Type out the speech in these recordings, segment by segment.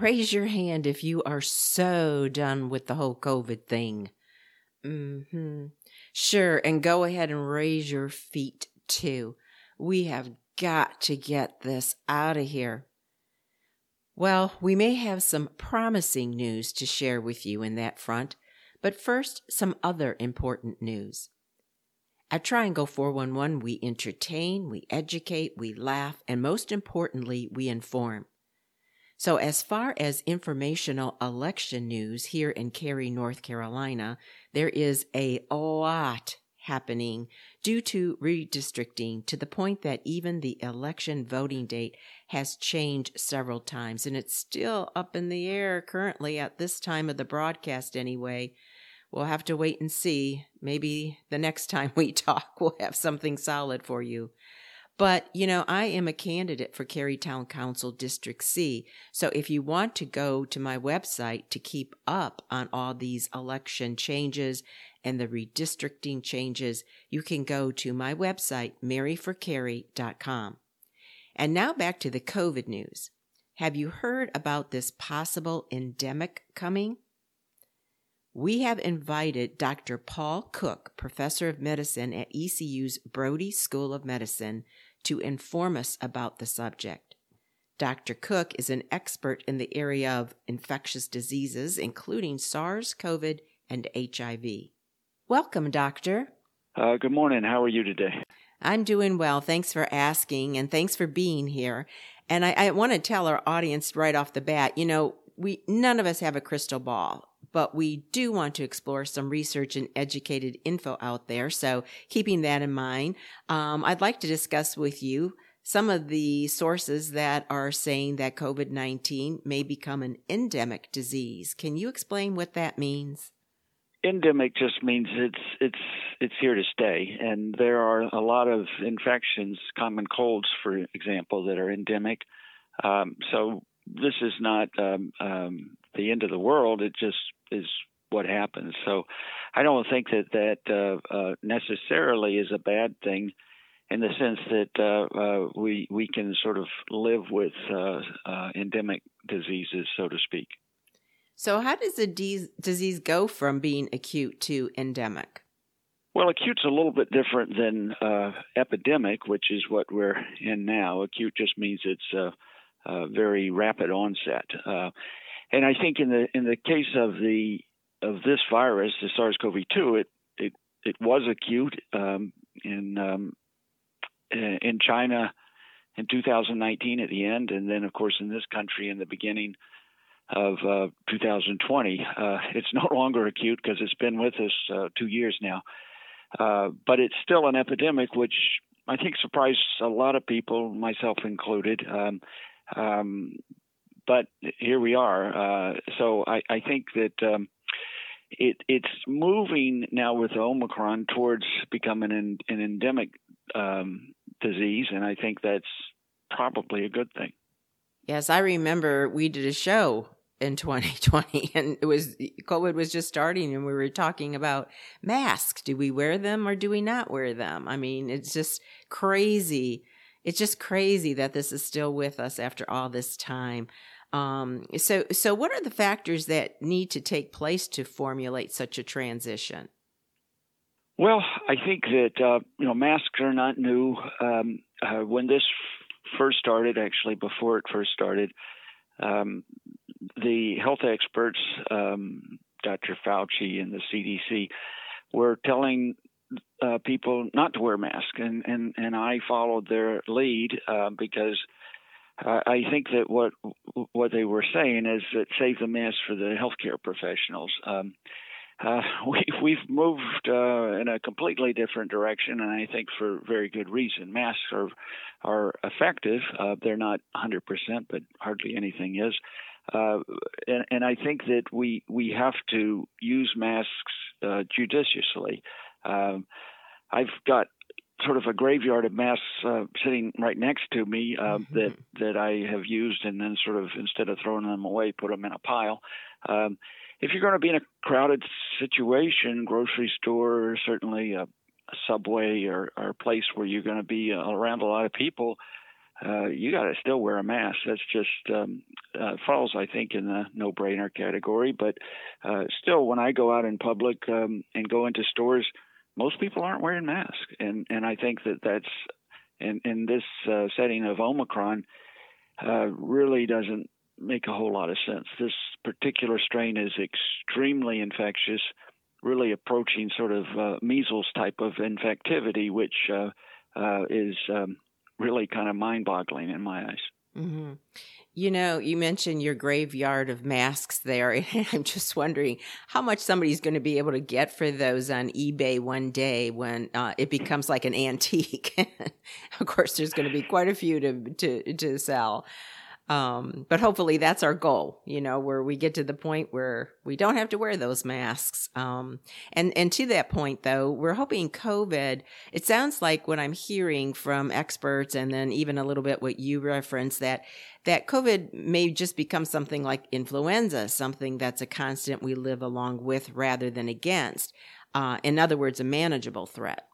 raise your hand if you are so done with the whole COVID thing. Mm-hmm. Sure, and go ahead and raise your feet too. We have got to get this out of here. Well, we may have some promising news to share with you in that front, but first, some other important news. At Triangle 411, we entertain, we educate, we laugh, and most importantly, we inform. So, as far as informational election news here in Cary, North Carolina, there is a lot happening due to redistricting to the point that even the election voting date has changed several times and it's still up in the air currently at this time of the broadcast anyway. We'll have to wait and see. Maybe the next time we talk, we'll have something solid for you. But, you know, I am a candidate for Cary Town Council District C. So if you want to go to my website to keep up on all these election changes and the redistricting changes, you can go to my website, maryforcary.com. And now back to the COVID news. Have you heard about this possible endemic coming? We have invited Dr. Paul Cook, professor of medicine at ECU's Brody School of Medicine, to inform us about the subject. Dr. Cook is an expert in the area of infectious diseases, including SARS, COVID, and HIV. Welcome, Doctor. Uh, good morning. How are you today? I'm doing well. Thanks for asking, and thanks for being here. And I, I want to tell our audience right off the bat, you know, we none of us have a crystal ball but we do want to explore some research and educated info out there. So keeping that in mind, um, I'd like to discuss with you some of the sources that are saying that COVID 19 may become an endemic disease. Can you explain what that means? Endemic just means it's it's it's here to stay, and there are a lot of infections, common colds, for example, that are endemic. Um, so this is not um, um, the end of the world. It just is what happens. So I don't think that that uh, uh, necessarily is a bad thing, in the sense that uh, uh we we can sort of live with uh, uh, endemic diseases, so to speak. So how does a de- disease go from being acute to endemic? Well, acute's a little bit different than epidemic, which is what we're in now. Acute just means it's a very rapid onset and I think in the in the case of the of this virus, the SARS-CoV-2, it it it was acute um, in um, in China in 2019 at the end, and then of course in this country in the beginning of uh, 2020. Uh, it's no longer acute because it's been with us uh, two years now, uh, but it's still an epidemic, which I think surprised a lot of people, myself included. Um, um, but here we are. Uh, so I, I, think that um, it, it's moving now with Omicron towards becoming an, an endemic um, disease, and I think that's probably a good thing. Yes, I remember we did a show in 2020 and it was covid was just starting and we were talking about masks do we wear them or do we not wear them i mean it's just crazy it's just crazy that this is still with us after all this time um, so, so what are the factors that need to take place to formulate such a transition? Well, I think that uh, you know masks are not new. Um, uh, when this first started, actually before it first started, um, the health experts, um, Dr. Fauci and the CDC, were telling uh, people not to wear masks, and and and I followed their lead uh, I think that what what they were saying is that save the mask for the healthcare professionals. Um, uh, we, we've moved uh, in a completely different direction, and I think for very good reason. Masks are are effective. Uh, they're not 100%, but hardly anything is. uh, and, and, I think that we we have to use masks uh, judiciously. Um, I've got sort of a graveyard of masks uh, sitting right next to me uh, mm-hmm. that that I have used, and then sort of instead of throwing them away, put them in a pile. Um, if you're going to be in a crowded situation, grocery store, certainly a, a subway or, or, a place where you're going to be uh, around a lot of people, uh, you got to still wear a mask. That's just um, uh, falls, I think, in the no-brainer category. But uh, still, when I go out in public um, and go into stores, most people aren't wearing masks, and and I think that that's in in this uh, setting of Omicron uh, really doesn't make a whole lot of sense. This particular strain is extremely infectious, really approaching sort of uh, measles type of infectivity, which uh, uh, is um, really kind of mind boggling in my eyes. Mm-hmm. You know, you mentioned your graveyard of masks there, and I'm just wondering how much somebody's going to be able to get for those on eBay one day when uh, it becomes like an antique. of course, there's going to be quite a few to to to sell. Um, but hopefully that's our goal, you know, where we get to the point where we don't have to wear those masks. Um, and, and to that point though, we're hoping COVID, it sounds like what I'm hearing from experts and then even a little bit what you referenced that, that COVID may just become something like influenza, something that's a constant we live along with rather than against. Uh, in other words, a manageable threat.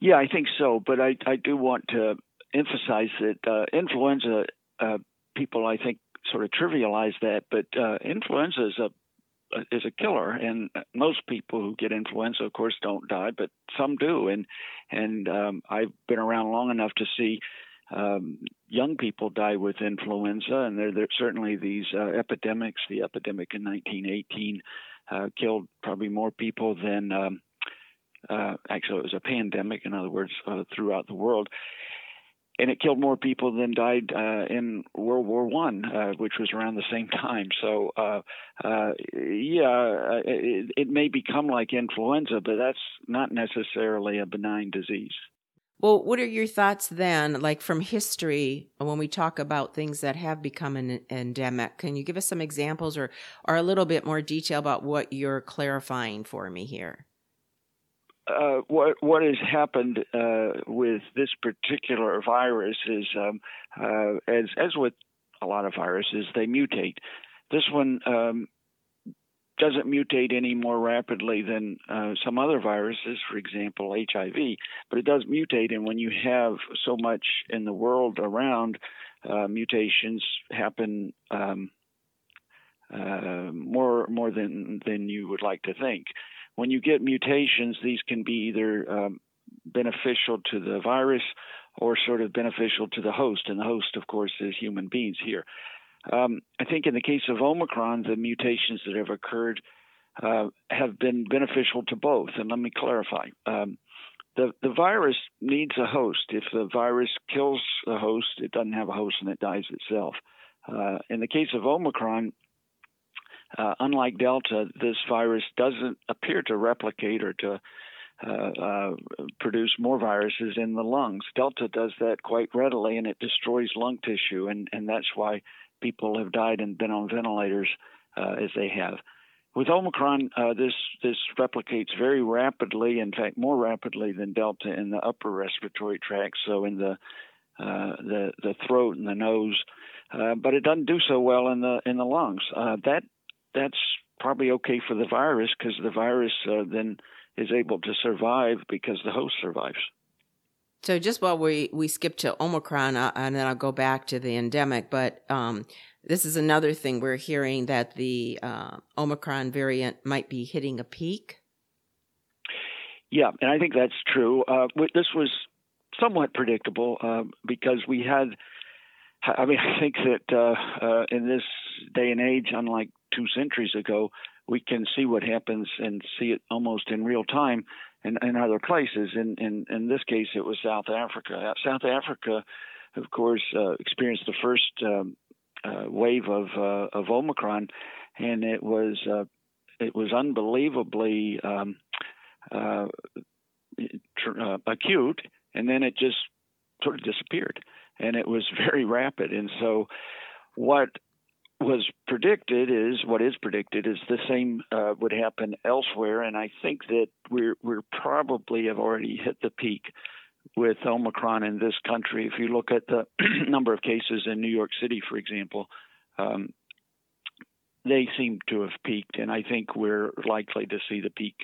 Yeah, I think so. But I, I do want to emphasize that uh, influenza uh, people, I think, sort of trivialize that, but uh, influenza is a is a killer, and most people who get influenza, of course, don't die, but some do, and and um, I've been around long enough to see um, young people die with influenza, and there, there certainly these uh, epidemics. The epidemic in 1918 uh, killed probably more people than. Um, uh, actually, it was a pandemic, in other words, uh, throughout the world and it killed more people than died uh, in World War One, uh, which was around the same time. So, uh, uh, yeah, uh, it, it, may become like influenza, but that's not necessarily a benign disease. Well, what are your thoughts then, like from history, when we talk about things that have become an endemic? Can you give us some examples or, or a little bit more detail about what you're clarifying for me here? Uh, what what has happened uh, with this particular virus is, um, uh, as as with a lot of viruses, they mutate. This one um, doesn't mutate any more rapidly than uh, some other viruses, for example, HIV, but it does mutate. And when you have so much in the world around, uh, mutations happen um, more more than than you would like to think when you get mutations, these can be either um, beneficial to the virus or sort of beneficial to the host. And the host, of course, is human beings here. Um, I think in the case of Omicron, the mutations that have occurred uh, have been beneficial to both. And let me clarify. Um, the, the virus needs a host. If the virus kills the host, it doesn't have a host and it dies itself. Uh, in the case of Omicron, uh, unlike Delta, this virus doesn't appear to replicate or to uh, uh, produce more viruses in the lungs. Delta does that quite readily, and it destroys lung tissue, and, and that's why people have died and been on ventilators uh, as they have. With Omicron, uh, this this replicates very rapidly. In fact, more rapidly than Delta in the upper respiratory tract. So in the uh, the the throat and the nose, uh, but it doesn't do so well in the in the lungs. Uh, that that's probably okay for the virus because the virus uh, then is able to survive because the host survives. So just while we we skip to Omicron, uh, and then I'll go back to the endemic, but um, this is another thing we're hearing that the uh, Omicron variant might be hitting a peak. Yeah, and I think that's true. Uh, this was somewhat predictable uh, because we had. I mean, I think that uh, uh, in this day and age, unlike two centuries ago, we can see what happens and see it almost in real time in, in other places. In, in, in this case, it was South Africa. Uh, South Africa, of course, uh, experienced the first um, uh, wave of uh, of Omicron, and it was uh, it was unbelievably um, uh, tr- acute, and then it just sort of disappeared, and it was very rapid, and so what was predicted is what is predicted is the same uh, would happen elsewhere, and I think that we're we're probably have already hit the peak with Omicron in this country. If you look at the number of cases in New York City, for example, um, they seem to have peaked, and I think we're likely to see the peak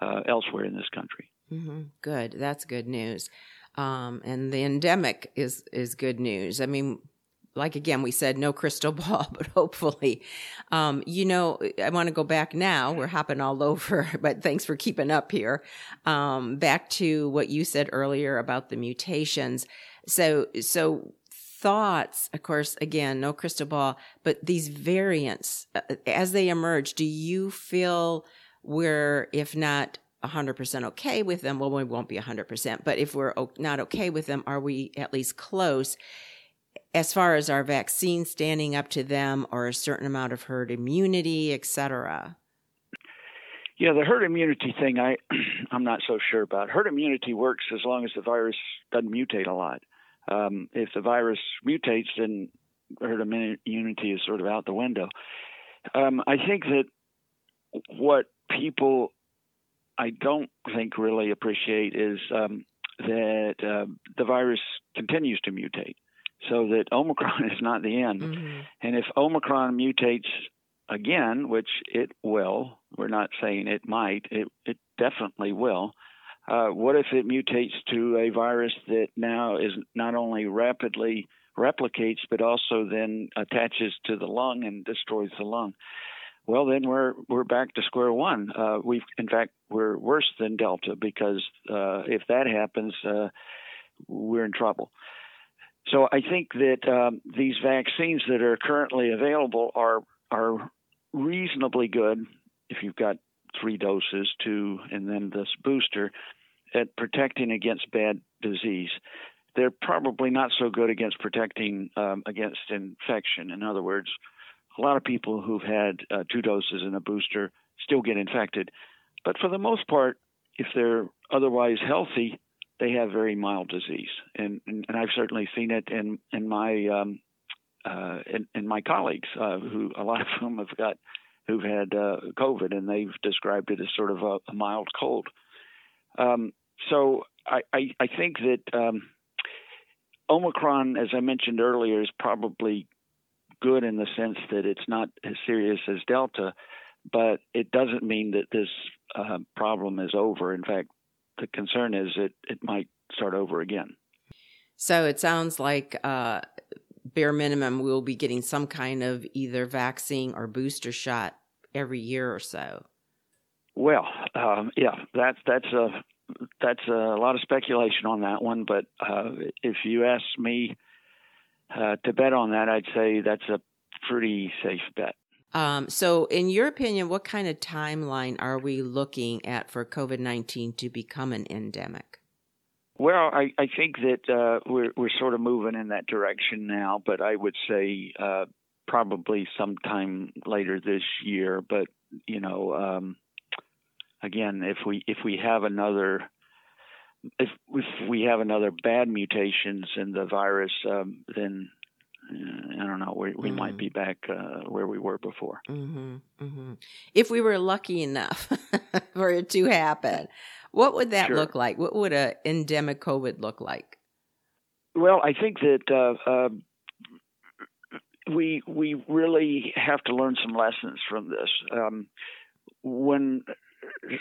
uh, elsewhere in this country. Mm-hmm. Good, that's good news. Um, and the endemic is is good news. I mean, like again, we said no crystal ball, but hopefully, um, you know, I want to go back now. We're hopping all over, but thanks for keeping up here. Um, back to what you said earlier about the mutations. So, so thoughts, of course, again, no crystal ball, but these variants uh, as they emerge, do you feel we're, if not 100% okay with them, well, we won't be 100%, but if we're not okay with them, are we at least close? As far as our vaccine standing up to them or a certain amount of herd immunity, et cetera? Yeah, the herd immunity thing, I, I'm not so sure about. Herd immunity works as long as the virus doesn't mutate a lot. Um, if the virus mutates, then herd immunity is sort of out the window. Um, I think that what people I don't think really appreciate is um, that uh, the virus continues to mutate so that Omicron is not the end. Mm-hmm. And if Omicron mutates again, which it will, we're not saying it might, it, it definitely will. Uh, what if it mutates to a virus that now is not only rapidly replicates, but also then attaches to the lung and destroys the lung? Well, then we're we're back to square one. Uh, we've in fact we're worse than Delta because uh, if that happens, uh, we're in trouble. So I think that um, these vaccines that are currently available are are reasonably good if you've got three doses, two, and then this booster at protecting against bad disease. They're probably not so good against protecting um, against infection. In other words, a lot of people who've had uh, two doses and a booster still get infected. But for the most part, if they're otherwise healthy, they have very mild disease, and and, and I've certainly seen it in in my um, uh, in, in my colleagues uh, who a lot of whom have got who've had uh, COVID, and they've described it as sort of a, a mild cold. Um, so I, I, I think that um, Omicron, as I mentioned earlier, is probably good in the sense that it's not as serious as Delta, but it doesn't mean that this uh, problem is over. In fact, the concern is it it might start over again. So it sounds like uh, bare minimum we'll be getting some kind of either vaccine or booster shot every year or so. Well, um, yeah, that's that's a that's a lot of speculation on that one. But uh, if you ask me uh, to bet on that, I'd say that's a pretty safe bet. Um, so, in your opinion, what kind of timeline are we looking at for COVID 19 to become an endemic? Well, I, I think that uh, we're, we're sort of moving in that direction now, but I would say uh, probably sometime later this year. But, you know, um, again, if we if we have another if if we have another bad mutations in the virus, um, then I don't know. We we mm might be mm-hmm. back uh, where we were before. Mm-hmm, mm-hmm. If we were lucky enough for it to happen, what would that sure. look like? What would a endemic COVID look like? Well, I think that uh, uh, we we really have to learn some lessons from this. Um, when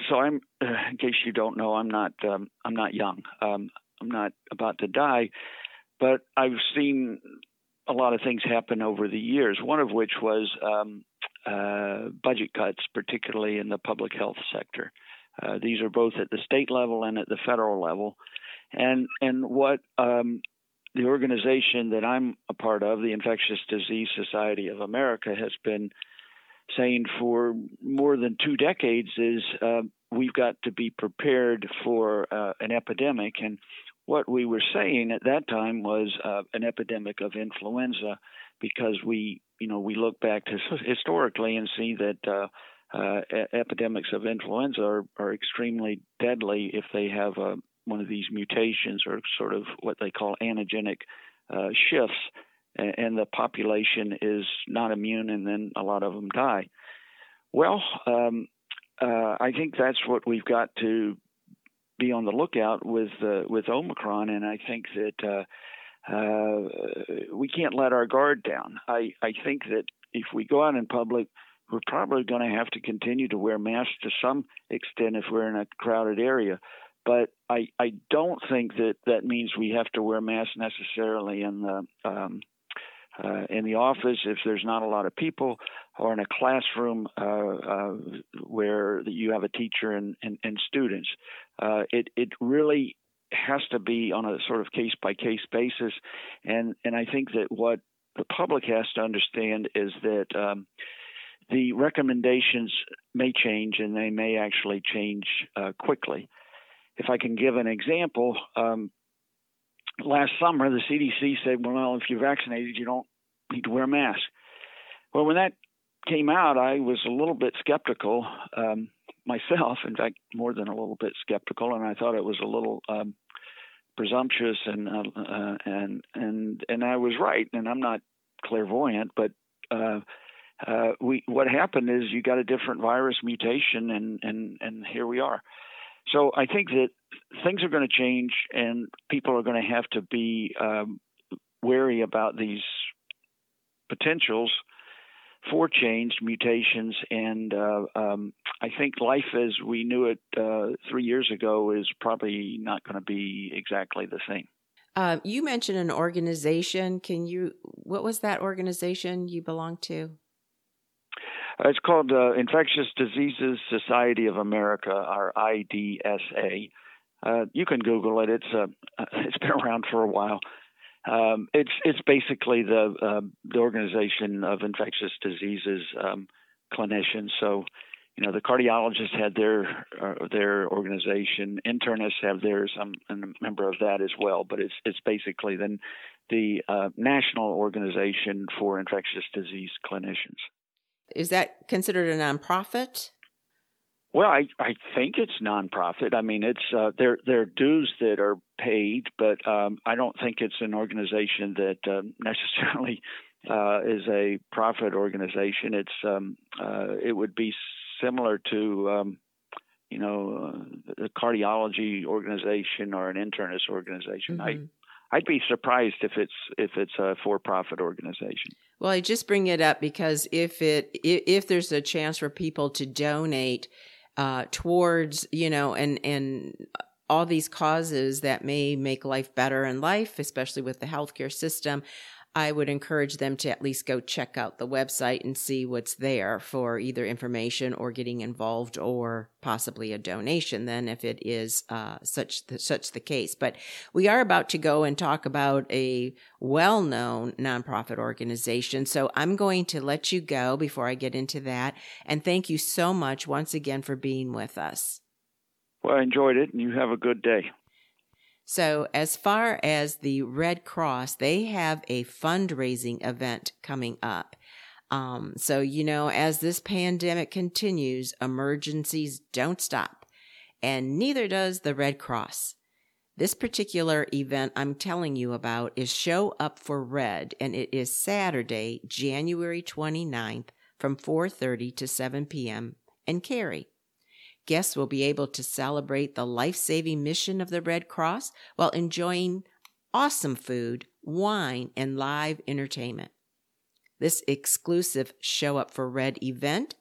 so I'm, in case you don't know, I'm not um, I'm not young. Um, I'm not about to die, but I've seen a lot of things happen over the years. One of which was um, uh, budget cuts, particularly in the public health sector. Uh, these are both at the state level and at the federal level, and and what um, the organization that I'm a part of, the Infectious Disease Society of America, has been saying for more than two decades is uh, we've got to be prepared for uh, an epidemic and what we were saying at that time was uh, an epidemic of influenza because we, you know, we look back to historically and see that uh, uh, epidemics of influenza are, are extremely deadly if they have uh, one of these mutations or sort of what they call antigenic uh, shifts and, the population is not immune, and then a lot of them die. Well, um, uh, I think that's what we've got to be on the lookout with uh, with Omicron, and I think that uh, uh, we can't let our guard down. I I think that if we go out in public, we're probably going to have to continue to wear masks to some extent if we're in a crowded area. But I I don't think that that means we have to wear masks necessarily in the um, uh, in the office if there's not a lot of people, or in a classroom uh, uh, where you have a teacher and, and, and students. Uh, it it really has to be on a sort of case by case basis, and and I think that what the public has to understand is that. Um, the recommendations may change and they may actually change uh, quickly. If I can give an example, um, last summer the CDC said, well, if you're vaccinated, you don't need to wear a mask. Well, when that came out, I was a little bit skeptical um, myself. In fact, more than a little bit skeptical, and I thought it was a little um, presumptuous, and uh, uh, and and and I was right. And I'm not clairvoyant, but uh, uh, we what happened is you got a different virus mutation, and and and here we are. So I think that things are going to change, and people are going to have to be um, wary about these potentials for change, mutations, and uh, um, I think life as we knew it uh, three years ago is probably not going to be exactly the same. Uh, you mentioned an organization. Can you? What was that organization you belong to? Uh, it's called uh, Infectious Diseases Society of America, or IDSA. Uh, you can Google it. It's it's been around for a while. Um, it's it's basically the uh, the organization of infectious diseases um, clinicians. So, you know, the cardiologists had their uh, their organization, internists have theirs. I'm, a member of that as well. But it's it's basically then the uh, national organization for infectious disease clinicians. Is that considered a nonprofit? Well, I I think it's nonprofit. I mean, it's uh, there there are dues that are paid, but um, I don't think it's an organization that uh, necessarily uh, is a profit organization. It's um, uh, it would be similar to um, you know a cardiology organization or an internist organization. Mm-hmm. I I'd be surprised if it's if it's a for profit organization. Well, I just bring it up because if it if there's a chance for people to donate uh, towards you know and and all these causes that may make life better in life, especially with the healthcare system. I would encourage them to at least go check out the website and see what's there for either information or getting involved or possibly a donation. Then, if it is uh, such the, such the case, but we are about to go and talk about a well-known nonprofit organization. So I'm going to let you go before I get into that, and thank you so much once again for being with us. Well, I enjoyed it, and you have a good day. So, as far as the Red Cross, they have a fundraising event coming up. Um, so, you know, as this pandemic continues, emergencies don't stop, and neither does the Red Cross. This particular event I'm telling you about is Show Up for Red, and it is Saturday, January 29th from 4.30 to 7 p.m. in Cary. Guests will be able to celebrate the life saving mission of the Red Cross while enjoying awesome food, wine, and live entertainment. This exclusive Show Up for Red event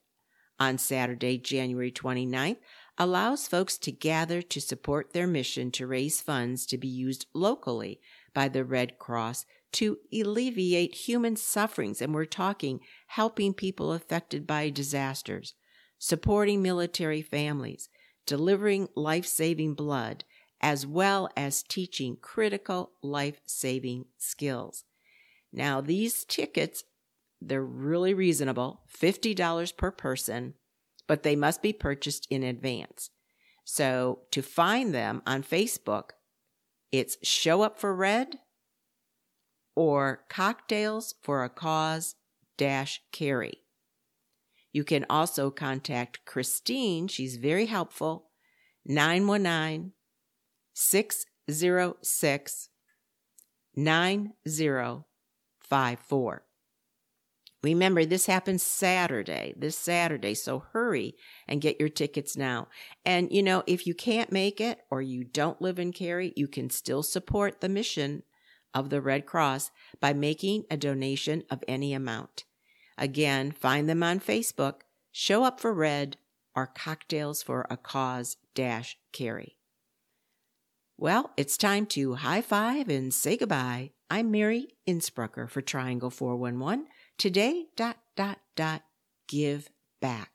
on Saturday, January 29th, allows folks to gather to support their mission to raise funds to be used locally by the Red Cross to alleviate human sufferings. And we're talking helping people affected by disasters, supporting military families, delivering life saving blood, as well as teaching critical life saving skills. Now, these tickets, they're really reasonable $50 per person, but they must be purchased in advance. So, to find them on Facebook, it's Show Up for Red or Cocktails for a Cause Dash Cary. You can also contact Christine. She's very helpful. 919 606 9055. 54. Remember, this happens Saturday, this Saturday, so hurry and get your tickets now. And, you know, if you can't make it or you don't live in Cary, you can still support the mission of the Red Cross by making a donation of any amount. Again, find them on Facebook, Show Up for Red, or Cocktails for a Cause Dash Cary. Well, it's time to high five and say goodbye. I'm Mary Insprucker for Triangle 411 Today, dot, dot, dot, give back.